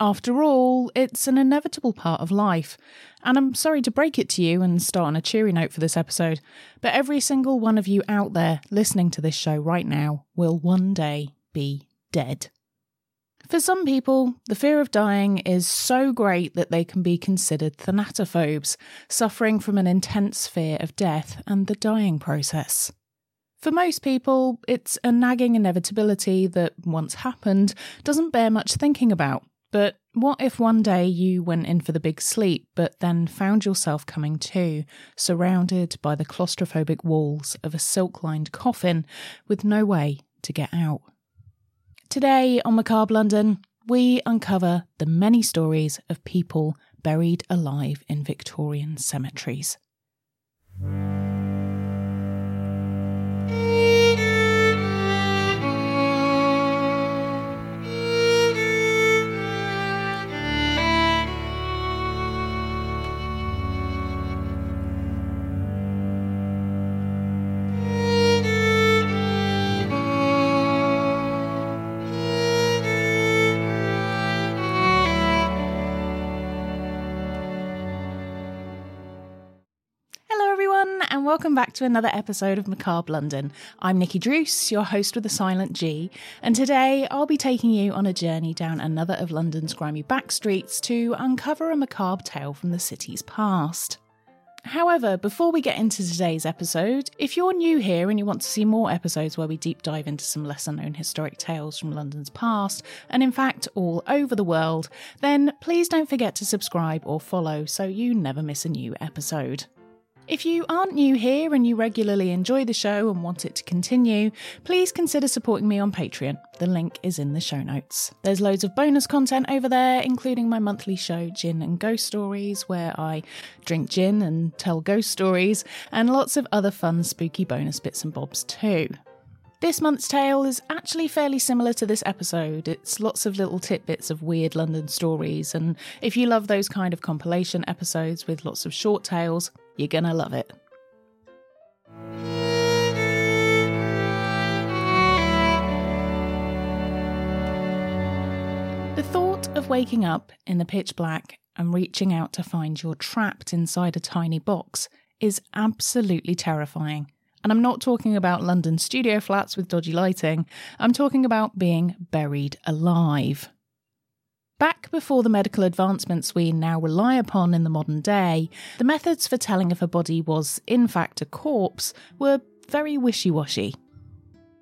After all, it's an inevitable part of life. And I'm sorry to break it to you and start on a cheery note for this episode, but every single one of you out there listening to this show right now will one day be dead. For some people, the fear of dying is so great that they can be considered thanatophobes, suffering from an intense fear of death and the dying process. For most people, it's a nagging inevitability that, once happened, doesn't bear much thinking about. But what if one day you went in for the big sleep, but then found yourself coming to, surrounded by the claustrophobic walls of a silk lined coffin with no way to get out? Today on Macabre London, we uncover the many stories of people buried alive in Victorian cemeteries. Welcome back to another episode of Macabre London. I'm Nikki Druce, your host with a silent G, and today I'll be taking you on a journey down another of London's grimy back streets to uncover a macabre tale from the city's past. However, before we get into today's episode, if you're new here and you want to see more episodes where we deep dive into some lesser known historic tales from London's past, and in fact all over the world, then please don't forget to subscribe or follow so you never miss a new episode. If you aren't new here and you regularly enjoy the show and want it to continue, please consider supporting me on Patreon. The link is in the show notes. There's loads of bonus content over there, including my monthly show, Gin and Ghost Stories, where I drink gin and tell ghost stories, and lots of other fun, spooky bonus bits and bobs too. This month's tale is actually fairly similar to this episode. It's lots of little tidbits of weird London stories, and if you love those kind of compilation episodes with lots of short tales, you're gonna love it. The thought of waking up in the pitch black and reaching out to find you're trapped inside a tiny box is absolutely terrifying. And I'm not talking about London studio flats with dodgy lighting, I'm talking about being buried alive. Back before the medical advancements we now rely upon in the modern day, the methods for telling if a body was, in fact, a corpse were very wishy washy.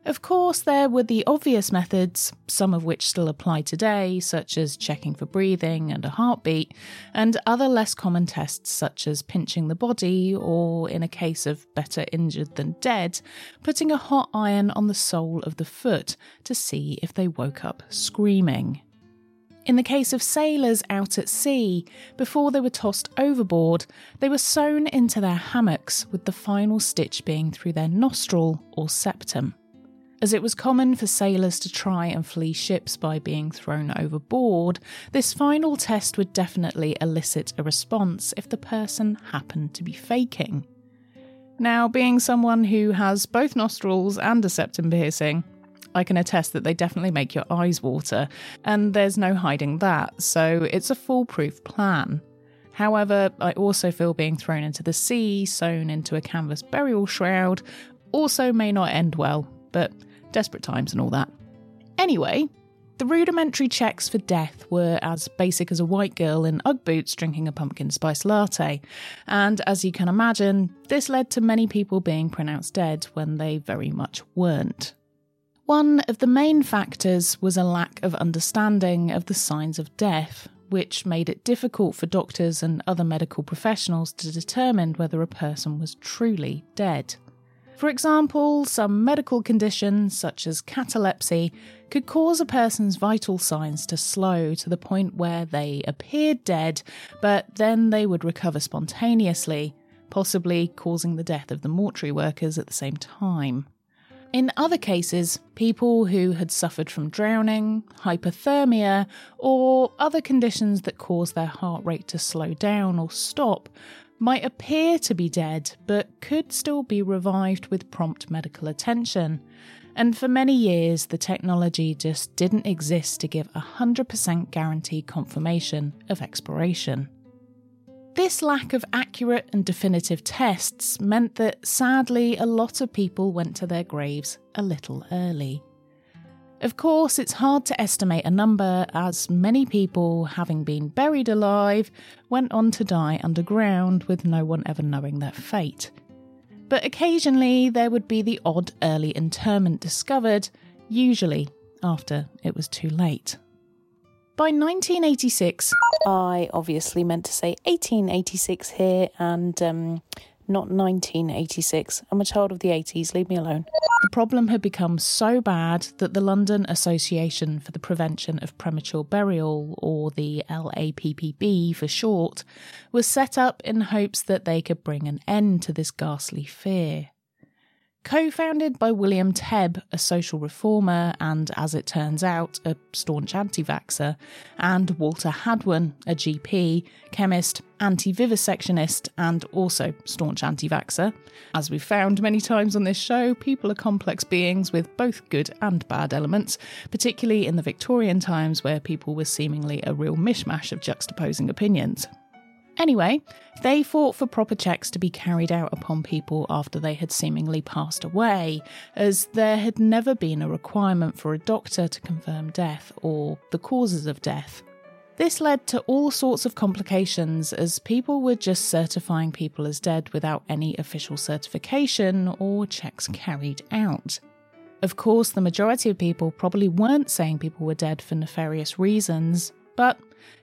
Of course, there were the obvious methods, some of which still apply today, such as checking for breathing and a heartbeat, and other less common tests, such as pinching the body, or in a case of better injured than dead, putting a hot iron on the sole of the foot to see if they woke up screaming. In the case of sailors out at sea, before they were tossed overboard, they were sewn into their hammocks with the final stitch being through their nostril or septum. As it was common for sailors to try and flee ships by being thrown overboard, this final test would definitely elicit a response if the person happened to be faking. Now, being someone who has both nostrils and a septum piercing, I can attest that they definitely make your eyes water, and there's no hiding that, so it's a foolproof plan. However, I also feel being thrown into the sea, sewn into a canvas burial shroud, also may not end well, but desperate times and all that. Anyway, the rudimentary checks for death were as basic as a white girl in Ugg boots drinking a pumpkin spice latte, and as you can imagine, this led to many people being pronounced dead when they very much weren't. One of the main factors was a lack of understanding of the signs of death, which made it difficult for doctors and other medical professionals to determine whether a person was truly dead. For example, some medical conditions, such as catalepsy, could cause a person's vital signs to slow to the point where they appeared dead, but then they would recover spontaneously, possibly causing the death of the mortuary workers at the same time. In other cases, people who had suffered from drowning, hypothermia, or other conditions that cause their heart rate to slow down or stop might appear to be dead but could still be revived with prompt medical attention. And for many years, the technology just didn't exist to give a 100% guaranteed confirmation of expiration. This lack of accurate and definitive tests meant that sadly a lot of people went to their graves a little early. Of course, it's hard to estimate a number, as many people, having been buried alive, went on to die underground with no one ever knowing their fate. But occasionally there would be the odd early interment discovered, usually after it was too late. By 1986, I obviously meant to say 1886 here and um, not 1986. I'm a child of the 80s, leave me alone. The problem had become so bad that the London Association for the Prevention of Premature Burial, or the LAPPB for short, was set up in hopes that they could bring an end to this ghastly fear. Co founded by William Tebb, a social reformer and, as it turns out, a staunch anti vaxxer, and Walter Hadwen, a GP, chemist, anti vivisectionist, and also staunch anti vaxxer. As we've found many times on this show, people are complex beings with both good and bad elements, particularly in the Victorian times where people were seemingly a real mishmash of juxtaposing opinions. Anyway, they fought for proper checks to be carried out upon people after they had seemingly passed away, as there had never been a requirement for a doctor to confirm death or the causes of death. This led to all sorts of complications as people were just certifying people as dead without any official certification or checks carried out. Of course, the majority of people probably weren't saying people were dead for nefarious reasons, but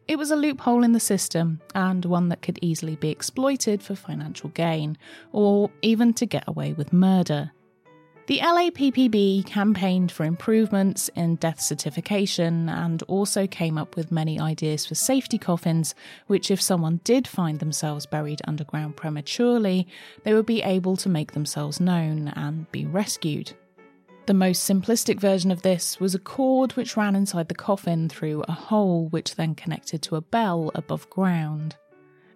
it was a loophole in the system and one that could easily be exploited for financial gain or even to get away with murder. The LAPPB campaigned for improvements in death certification and also came up with many ideas for safety coffins, which, if someone did find themselves buried underground prematurely, they would be able to make themselves known and be rescued. The most simplistic version of this was a cord which ran inside the coffin through a hole which then connected to a bell above ground.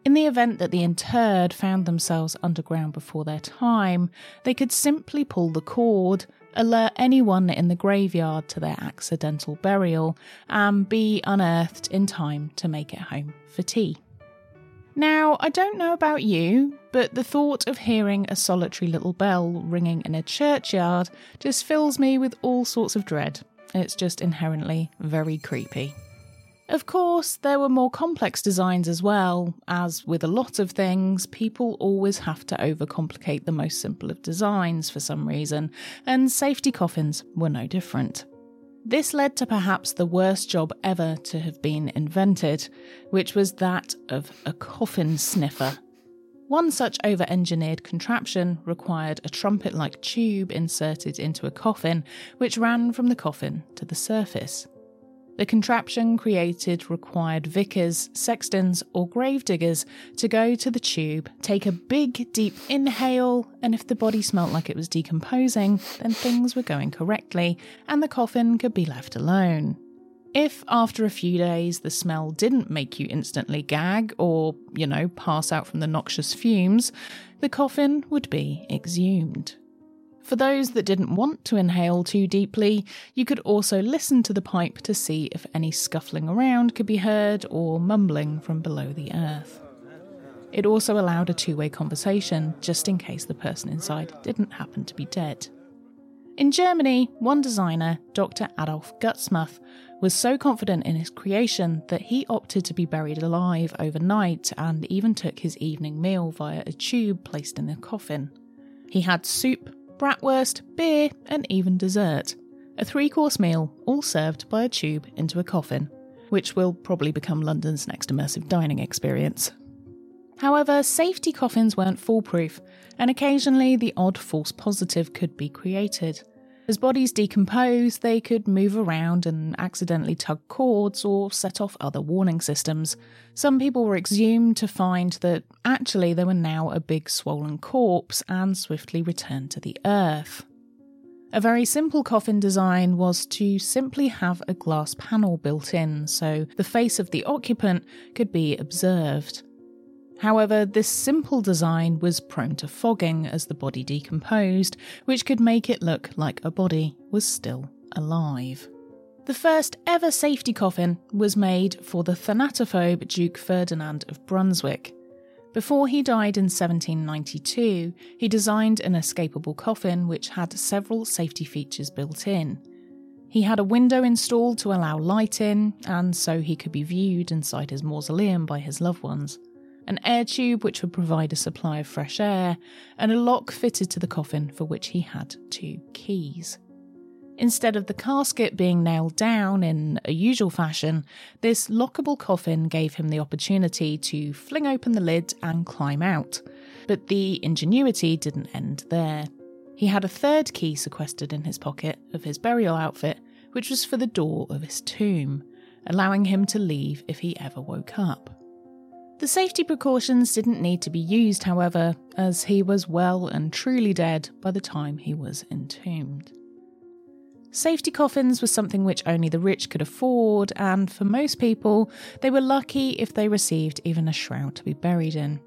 In the event that the interred found themselves underground before their time, they could simply pull the cord, alert anyone in the graveyard to their accidental burial, and be unearthed in time to make it home for tea. Now, I don't know about you, but the thought of hearing a solitary little bell ringing in a churchyard just fills me with all sorts of dread. It's just inherently very creepy. Of course, there were more complex designs as well. As with a lot of things, people always have to overcomplicate the most simple of designs for some reason, and safety coffins were no different. This led to perhaps the worst job ever to have been invented, which was that of a coffin sniffer. One such over engineered contraption required a trumpet like tube inserted into a coffin, which ran from the coffin to the surface. The contraption created required vicars, sextons, or gravediggers to go to the tube, take a big, deep inhale, and if the body smelt like it was decomposing, then things were going correctly, and the coffin could be left alone. If after a few days the smell didn't make you instantly gag or, you know, pass out from the noxious fumes, the coffin would be exhumed. For those that didn't want to inhale too deeply, you could also listen to the pipe to see if any scuffling around could be heard or mumbling from below the earth. It also allowed a two way conversation, just in case the person inside didn't happen to be dead. In Germany, one designer, Dr. Adolf Gutsmuth, was so confident in his creation that he opted to be buried alive overnight and even took his evening meal via a tube placed in the coffin. He had soup, bratwurst, beer, and even dessert. A three course meal, all served by a tube into a coffin, which will probably become London's next immersive dining experience. However, safety coffins weren't foolproof, and occasionally the odd false positive could be created. As bodies decompose, they could move around and accidentally tug cords or set off other warning systems. Some people were exhumed to find that actually they were now a big swollen corpse and swiftly returned to the earth. A very simple coffin design was to simply have a glass panel built in so the face of the occupant could be observed. However, this simple design was prone to fogging as the body decomposed, which could make it look like a body was still alive. The first ever safety coffin was made for the thanatophobe Duke Ferdinand of Brunswick. Before he died in 1792, he designed an escapable coffin which had several safety features built in. He had a window installed to allow light in, and so he could be viewed inside his mausoleum by his loved ones an air tube which would provide a supply of fresh air, and a lock fitted to the coffin for which he had two keys. Instead of the casket being nailed down in a usual fashion, this lockable coffin gave him the opportunity to fling open the lid and climb out. But the ingenuity didn't end there. He had a third key sequestered in his pocket of his burial outfit, which was for the door of his tomb, allowing him to leave if he ever woke up. The safety precautions didn't need to be used, however, as he was well and truly dead by the time he was entombed. Safety coffins was something which only the rich could afford, and for most people, they were lucky if they received even a shroud to be buried in.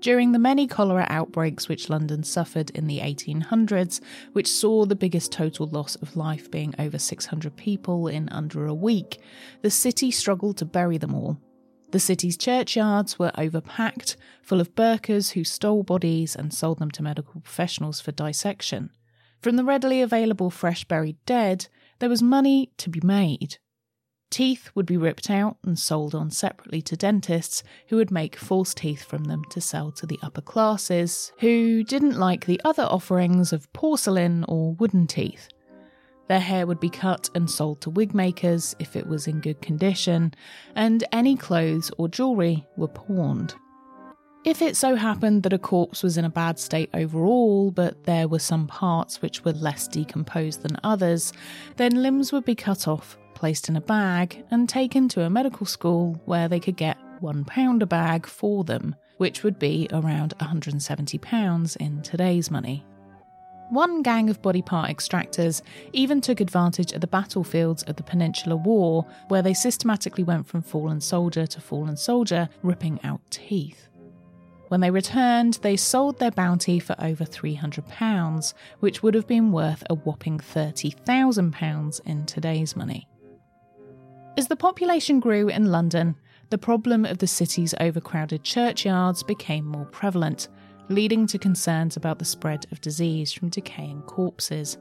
During the many cholera outbreaks which London suffered in the 1800s, which saw the biggest total loss of life being over 600 people in under a week, the city struggled to bury them all, the city's churchyards were overpacked, full of Burkers who stole bodies and sold them to medical professionals for dissection. From the readily available fresh buried dead, there was money to be made. Teeth would be ripped out and sold on separately to dentists who would make false teeth from them to sell to the upper classes, who didn't like the other offerings of porcelain or wooden teeth. Their hair would be cut and sold to wig makers if it was in good condition, and any clothes or jewellery were pawned. If it so happened that a corpse was in a bad state overall, but there were some parts which were less decomposed than others, then limbs would be cut off, placed in a bag, and taken to a medical school where they could get £1 a bag for them, which would be around £170 in today's money. One gang of body part extractors even took advantage of the battlefields of the Peninsular War, where they systematically went from fallen soldier to fallen soldier, ripping out teeth. When they returned, they sold their bounty for over £300, which would have been worth a whopping £30,000 in today's money. As the population grew in London, the problem of the city's overcrowded churchyards became more prevalent, leading to concerns about the spread of disease from decaying corpses.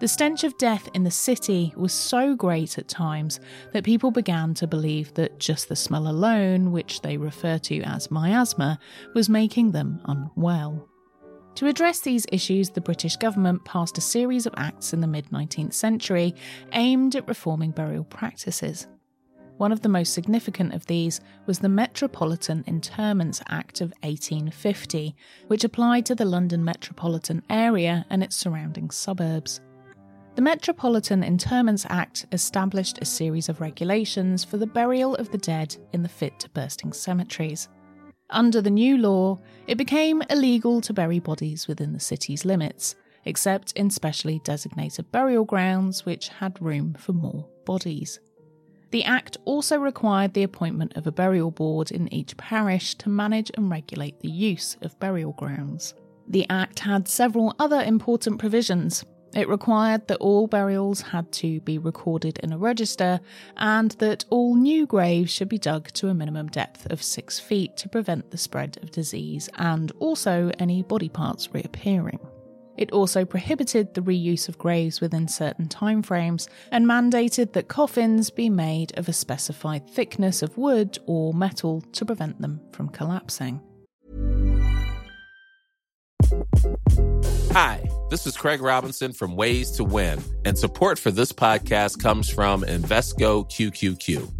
The stench of death in the city was so great at times that people began to believe that just the smell alone, which they refer to as miasma, was making them unwell. To address these issues, the British government passed a series of acts in the mid 19th century aimed at reforming burial practices. One of the most significant of these was the Metropolitan Interments Act of 1850, which applied to the London metropolitan area and its surrounding suburbs. The Metropolitan Interments Act established a series of regulations for the burial of the dead in the fit to bursting cemeteries. Under the new law, it became illegal to bury bodies within the city's limits, except in specially designated burial grounds which had room for more bodies. The Act also required the appointment of a burial board in each parish to manage and regulate the use of burial grounds. The Act had several other important provisions. It required that all burials had to be recorded in a register and that all new graves should be dug to a minimum depth of six feet to prevent the spread of disease and also any body parts reappearing. It also prohibited the reuse of graves within certain timeframes and mandated that coffins be made of a specified thickness of wood or metal to prevent them from collapsing. Hi, this is Craig Robinson from Ways to Win, and support for this podcast comes from Invesco QQQ.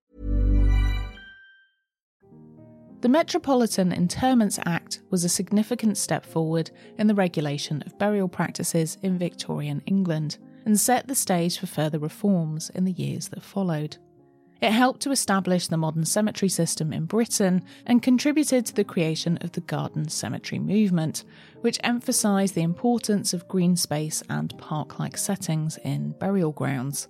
The Metropolitan Interments Act was a significant step forward in the regulation of burial practices in Victorian England and set the stage for further reforms in the years that followed. It helped to establish the modern cemetery system in Britain and contributed to the creation of the garden cemetery movement, which emphasised the importance of green space and park like settings in burial grounds.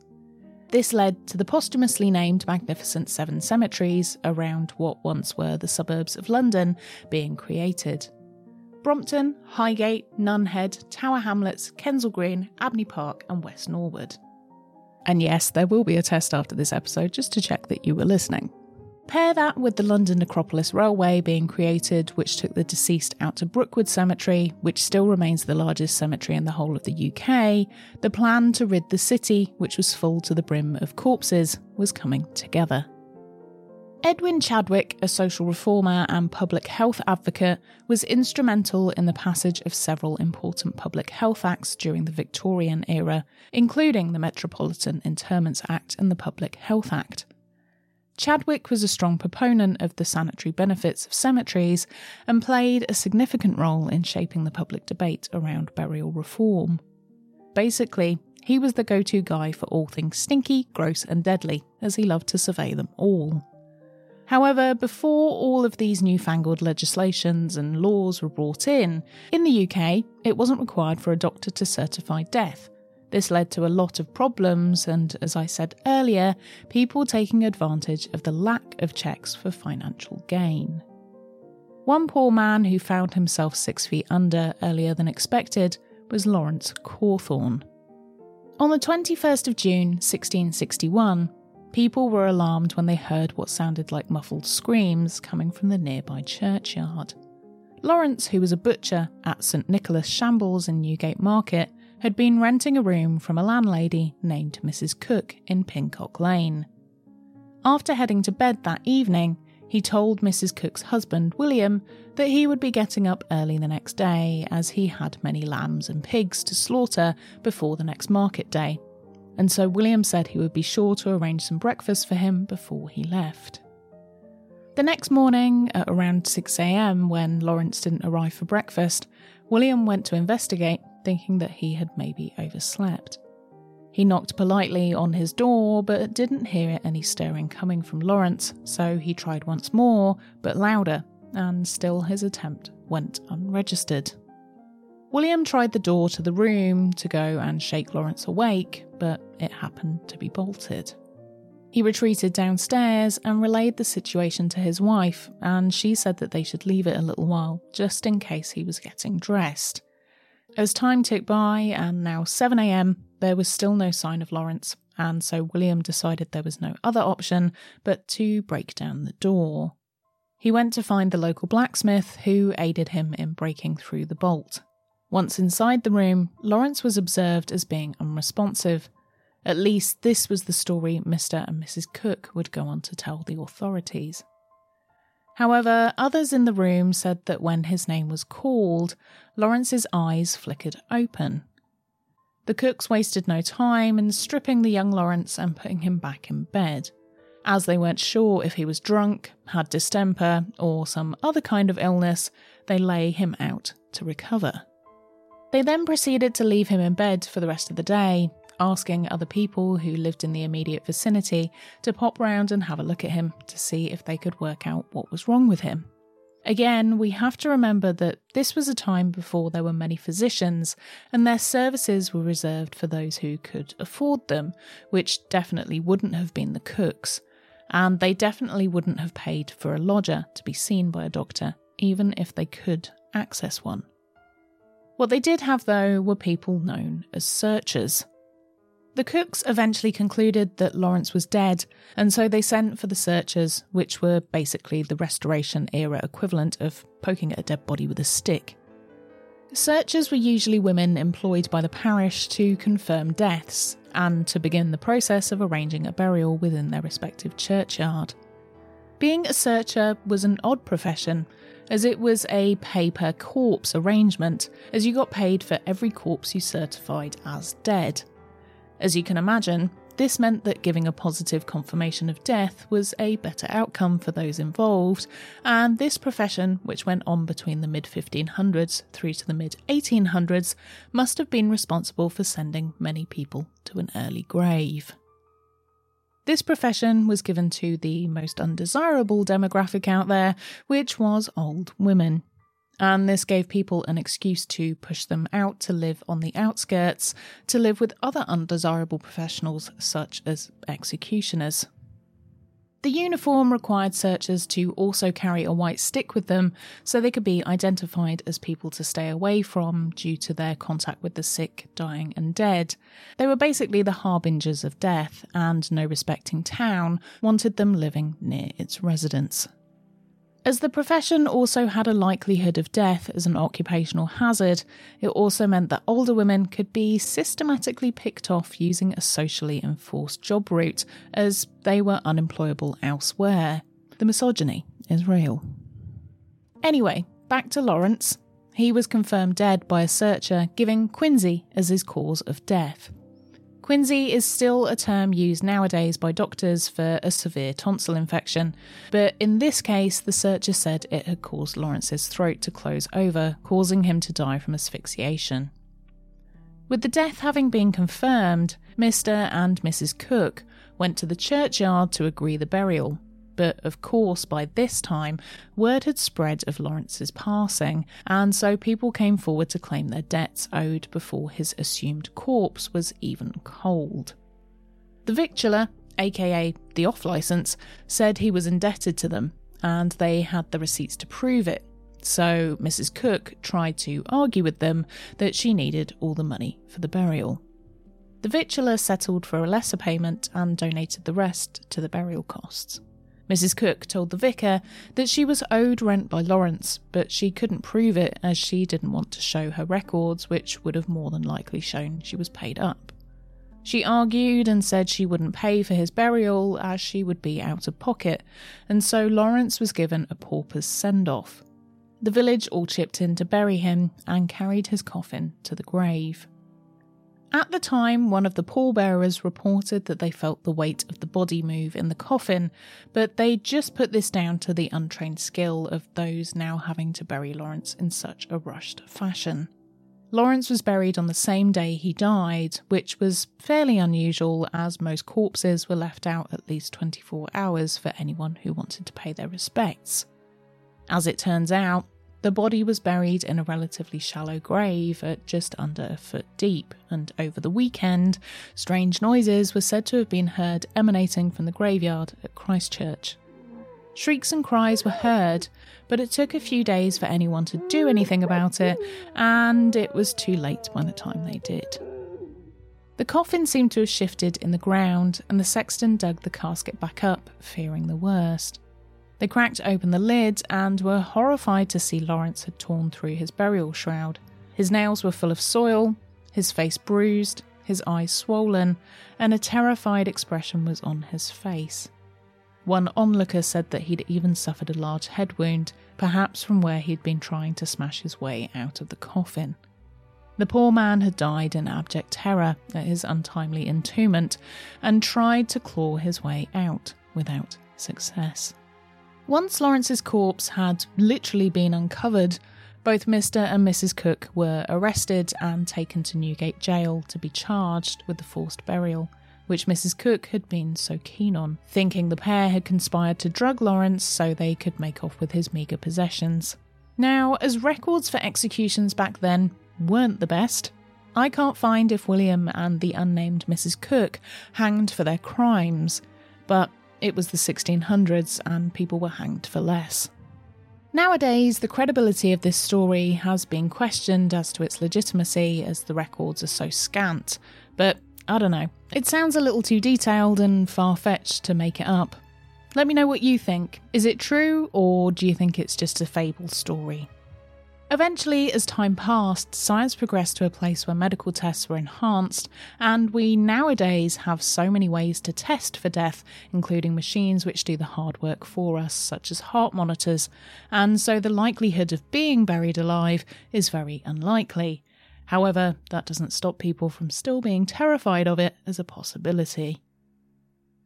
This led to the posthumously named Magnificent Seven Cemeteries around what once were the suburbs of London being created. Brompton, Highgate, Nunhead, Tower Hamlets, Kensal Green, Abney Park, and West Norwood. And yes, there will be a test after this episode just to check that you were listening. Pair that with the London Necropolis Railway being created, which took the deceased out to Brookwood Cemetery, which still remains the largest cemetery in the whole of the UK, the plan to rid the city, which was full to the brim of corpses, was coming together. Edwin Chadwick, a social reformer and public health advocate, was instrumental in the passage of several important public health acts during the Victorian era, including the Metropolitan Interments Act and the Public Health Act. Chadwick was a strong proponent of the sanitary benefits of cemeteries and played a significant role in shaping the public debate around burial reform. Basically, he was the go to guy for all things stinky, gross, and deadly, as he loved to survey them all. However, before all of these newfangled legislations and laws were brought in, in the UK, it wasn't required for a doctor to certify death, this led to a lot of problems, and as I said earlier, people taking advantage of the lack of checks for financial gain. One poor man who found himself six feet under earlier than expected was Lawrence Cawthorne. On the 21st of June 1661, people were alarmed when they heard what sounded like muffled screams coming from the nearby churchyard. Lawrence, who was a butcher at St Nicholas Shambles in Newgate Market, had been renting a room from a landlady named Mrs. Cook in Pincock Lane. After heading to bed that evening, he told Mrs. Cook's husband, William, that he would be getting up early the next day as he had many lambs and pigs to slaughter before the next market day. And so William said he would be sure to arrange some breakfast for him before he left. The next morning, at around 6am, when Lawrence didn't arrive for breakfast, William went to investigate thinking that he had maybe overslept. He knocked politely on his door, but didn't hear any stirring coming from Lawrence, so he tried once more, but louder, and still his attempt went unregistered. William tried the door to the room to go and shake Lawrence awake, but it happened to be bolted. He retreated downstairs and relayed the situation to his wife, and she said that they should leave it a little while, just in case he was getting dressed. As time ticked by, and now 7am, there was still no sign of Lawrence, and so William decided there was no other option but to break down the door. He went to find the local blacksmith, who aided him in breaking through the bolt. Once inside the room, Lawrence was observed as being unresponsive. At least this was the story Mr. and Mrs. Cook would go on to tell the authorities. However, others in the room said that when his name was called, Lawrence's eyes flickered open. The cooks wasted no time in stripping the young Lawrence and putting him back in bed. As they weren't sure if he was drunk, had distemper, or some other kind of illness, they lay him out to recover. They then proceeded to leave him in bed for the rest of the day, asking other people who lived in the immediate vicinity to pop round and have a look at him to see if they could work out what was wrong with him. Again, we have to remember that this was a time before there were many physicians, and their services were reserved for those who could afford them, which definitely wouldn't have been the cooks. And they definitely wouldn't have paid for a lodger to be seen by a doctor, even if they could access one. What they did have, though, were people known as searchers. The cooks eventually concluded that Lawrence was dead, and so they sent for the searchers, which were basically the Restoration era equivalent of poking at a dead body with a stick. Searchers were usually women employed by the parish to confirm deaths and to begin the process of arranging a burial within their respective churchyard. Being a searcher was an odd profession, as it was a pay per corpse arrangement, as you got paid for every corpse you certified as dead. As you can imagine, this meant that giving a positive confirmation of death was a better outcome for those involved, and this profession, which went on between the mid 1500s through to the mid 1800s, must have been responsible for sending many people to an early grave. This profession was given to the most undesirable demographic out there, which was old women and this gave people an excuse to push them out to live on the outskirts, to live with other undesirable professionals such as executioners. The uniform required searchers to also carry a white stick with them so they could be identified as people to stay away from due to their contact with the sick, dying, and dead. They were basically the harbingers of death, and no respecting town wanted them living near its residents. As the profession also had a likelihood of death as an occupational hazard, it also meant that older women could be systematically picked off using a socially enforced job route, as they were unemployable elsewhere. The misogyny is real. Anyway, back to Lawrence. He was confirmed dead by a searcher, giving quinsy as his cause of death. Quinsy is still a term used nowadays by doctors for a severe tonsil infection, but in this case, the searcher said it had caused Lawrence's throat to close over, causing him to die from asphyxiation. With the death having been confirmed, Mr. and Mrs. Cook went to the churchyard to agree the burial, but of course, by this time, word had spread of Lawrence's passing, and so people came forward to claim their debts owed before his assumed corpse was even cold. The victualler, aka the off licence, said he was indebted to them, and they had the receipts to prove it. So Mrs. Cook tried to argue with them that she needed all the money for the burial. The victualler settled for a lesser payment and donated the rest to the burial costs. Mrs. Cook told the vicar that she was owed rent by Lawrence, but she couldn't prove it as she didn't want to show her records, which would have more than likely shown she was paid up. She argued and said she wouldn't pay for his burial as she would be out of pocket, and so Lawrence was given a pauper's send off. The village all chipped in to bury him and carried his coffin to the grave. At the time, one of the pallbearers reported that they felt the weight of the body move in the coffin, but they just put this down to the untrained skill of those now having to bury Lawrence in such a rushed fashion. Lawrence was buried on the same day he died, which was fairly unusual as most corpses were left out at least 24 hours for anyone who wanted to pay their respects. As it turns out, the body was buried in a relatively shallow grave at just under a foot deep, and over the weekend, strange noises were said to have been heard emanating from the graveyard at Christchurch. Shrieks and cries were heard, but it took a few days for anyone to do anything about it, and it was too late by the time they did. The coffin seemed to have shifted in the ground, and the sexton dug the casket back up, fearing the worst. They cracked open the lid and were horrified to see Lawrence had torn through his burial shroud. His nails were full of soil, his face bruised, his eyes swollen, and a terrified expression was on his face. One onlooker said that he'd even suffered a large head wound, perhaps from where he'd been trying to smash his way out of the coffin. The poor man had died in abject terror at his untimely entombment and tried to claw his way out without success. Once Lawrence's corpse had literally been uncovered, both Mr. and Mrs. Cook were arrested and taken to Newgate Jail to be charged with the forced burial, which Mrs. Cook had been so keen on, thinking the pair had conspired to drug Lawrence so they could make off with his meagre possessions. Now, as records for executions back then weren't the best, I can't find if William and the unnamed Mrs. Cook hanged for their crimes, but it was the 1600s and people were hanged for less. Nowadays, the credibility of this story has been questioned as to its legitimacy as the records are so scant, but I don't know. It sounds a little too detailed and far fetched to make it up. Let me know what you think. Is it true, or do you think it's just a fable story? Eventually, as time passed, science progressed to a place where medical tests were enhanced, and we nowadays have so many ways to test for death, including machines which do the hard work for us, such as heart monitors, and so the likelihood of being buried alive is very unlikely. However, that doesn't stop people from still being terrified of it as a possibility.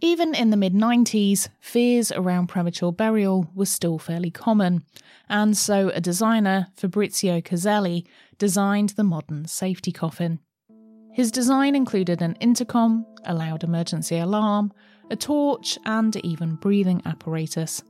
Even in the mid 90s, fears around premature burial were still fairly common, and so a designer, Fabrizio Caselli, designed the modern safety coffin. His design included an intercom, a loud emergency alarm, a torch, and even breathing apparatus.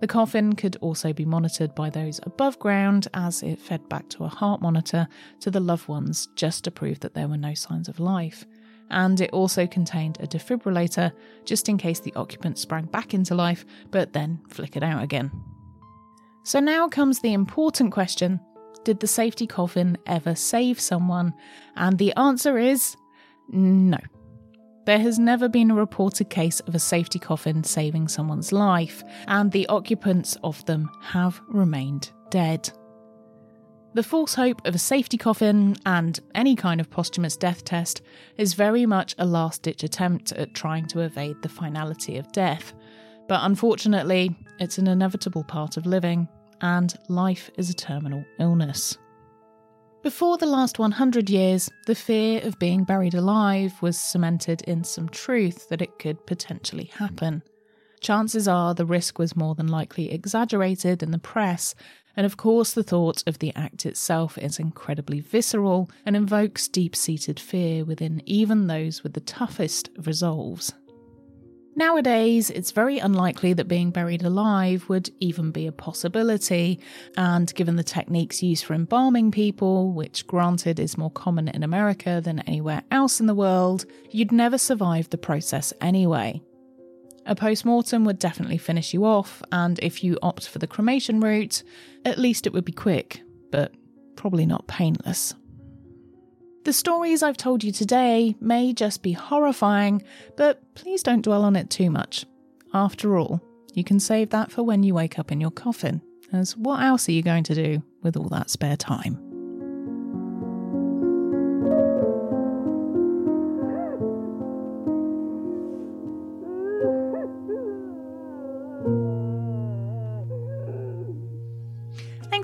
The coffin could also be monitored by those above ground as it fed back to a heart monitor to the loved ones just to prove that there were no signs of life and it also contained a defibrillator just in case the occupant sprang back into life but then flickered out again. So now comes the important question Did the safety coffin ever save someone? And the answer is no. There has never been a reported case of a safety coffin saving someone's life, and the occupants of them have remained dead. The false hope of a safety coffin and any kind of posthumous death test is very much a last ditch attempt at trying to evade the finality of death. But unfortunately, it's an inevitable part of living, and life is a terminal illness. Before the last 100 years, the fear of being buried alive was cemented in some truth that it could potentially happen. Chances are the risk was more than likely exaggerated in the press and of course, the thought of the act itself is incredibly visceral and invokes deep seated fear within even those with the toughest of resolves. Nowadays, it's very unlikely that being buried alive would even be a possibility, and given the techniques used for embalming people, which granted is more common in America than anywhere else in the world, you'd never survive the process anyway. A post mortem would definitely finish you off, and if you opt for the cremation route, at least it would be quick, but probably not painless. The stories I've told you today may just be horrifying, but please don't dwell on it too much. After all, you can save that for when you wake up in your coffin, as what else are you going to do with all that spare time?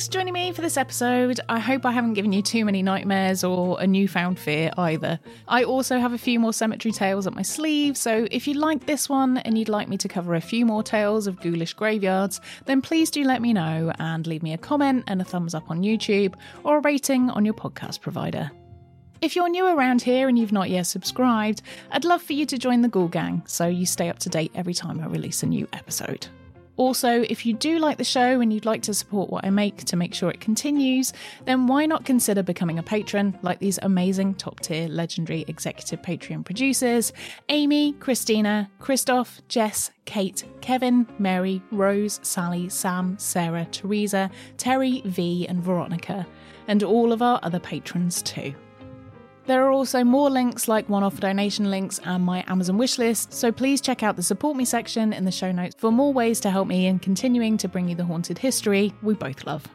Thanks for joining me for this episode. I hope I haven't given you too many nightmares or a newfound fear either. I also have a few more cemetery tales up my sleeve, so if you like this one and you'd like me to cover a few more tales of ghoulish graveyards, then please do let me know and leave me a comment and a thumbs up on YouTube or a rating on your podcast provider. If you're new around here and you've not yet subscribed, I'd love for you to join the Ghoul Gang so you stay up to date every time I release a new episode. Also, if you do like the show and you'd like to support what I make to make sure it continues, then why not consider becoming a patron like these amazing top tier legendary executive Patreon producers Amy, Christina, Christophe, Jess, Kate, Kevin, Mary, Rose, Sally, Sam, Sarah, Teresa, Terri, Vee, and Veronica, and all of our other patrons too. There are also more links like one off donation links and my Amazon wishlist, so please check out the support me section in the show notes for more ways to help me in continuing to bring you the haunted history we both love.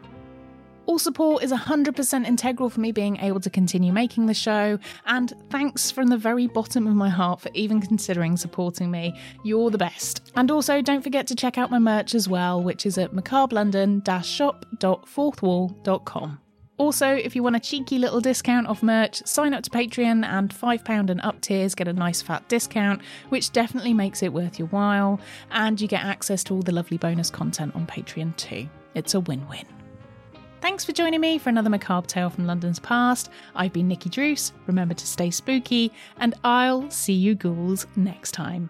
All support is 100% integral for me being able to continue making the show, and thanks from the very bottom of my heart for even considering supporting me. You're the best. And also, don't forget to check out my merch as well, which is at macabrelondon shop.fourthwall.com. Also, if you want a cheeky little discount off merch, sign up to Patreon and £5 and up tiers get a nice fat discount, which definitely makes it worth your while, and you get access to all the lovely bonus content on Patreon too. It's a win win. Thanks for joining me for another macabre tale from London's past. I've been Nikki Druce. Remember to stay spooky, and I'll see you ghouls next time.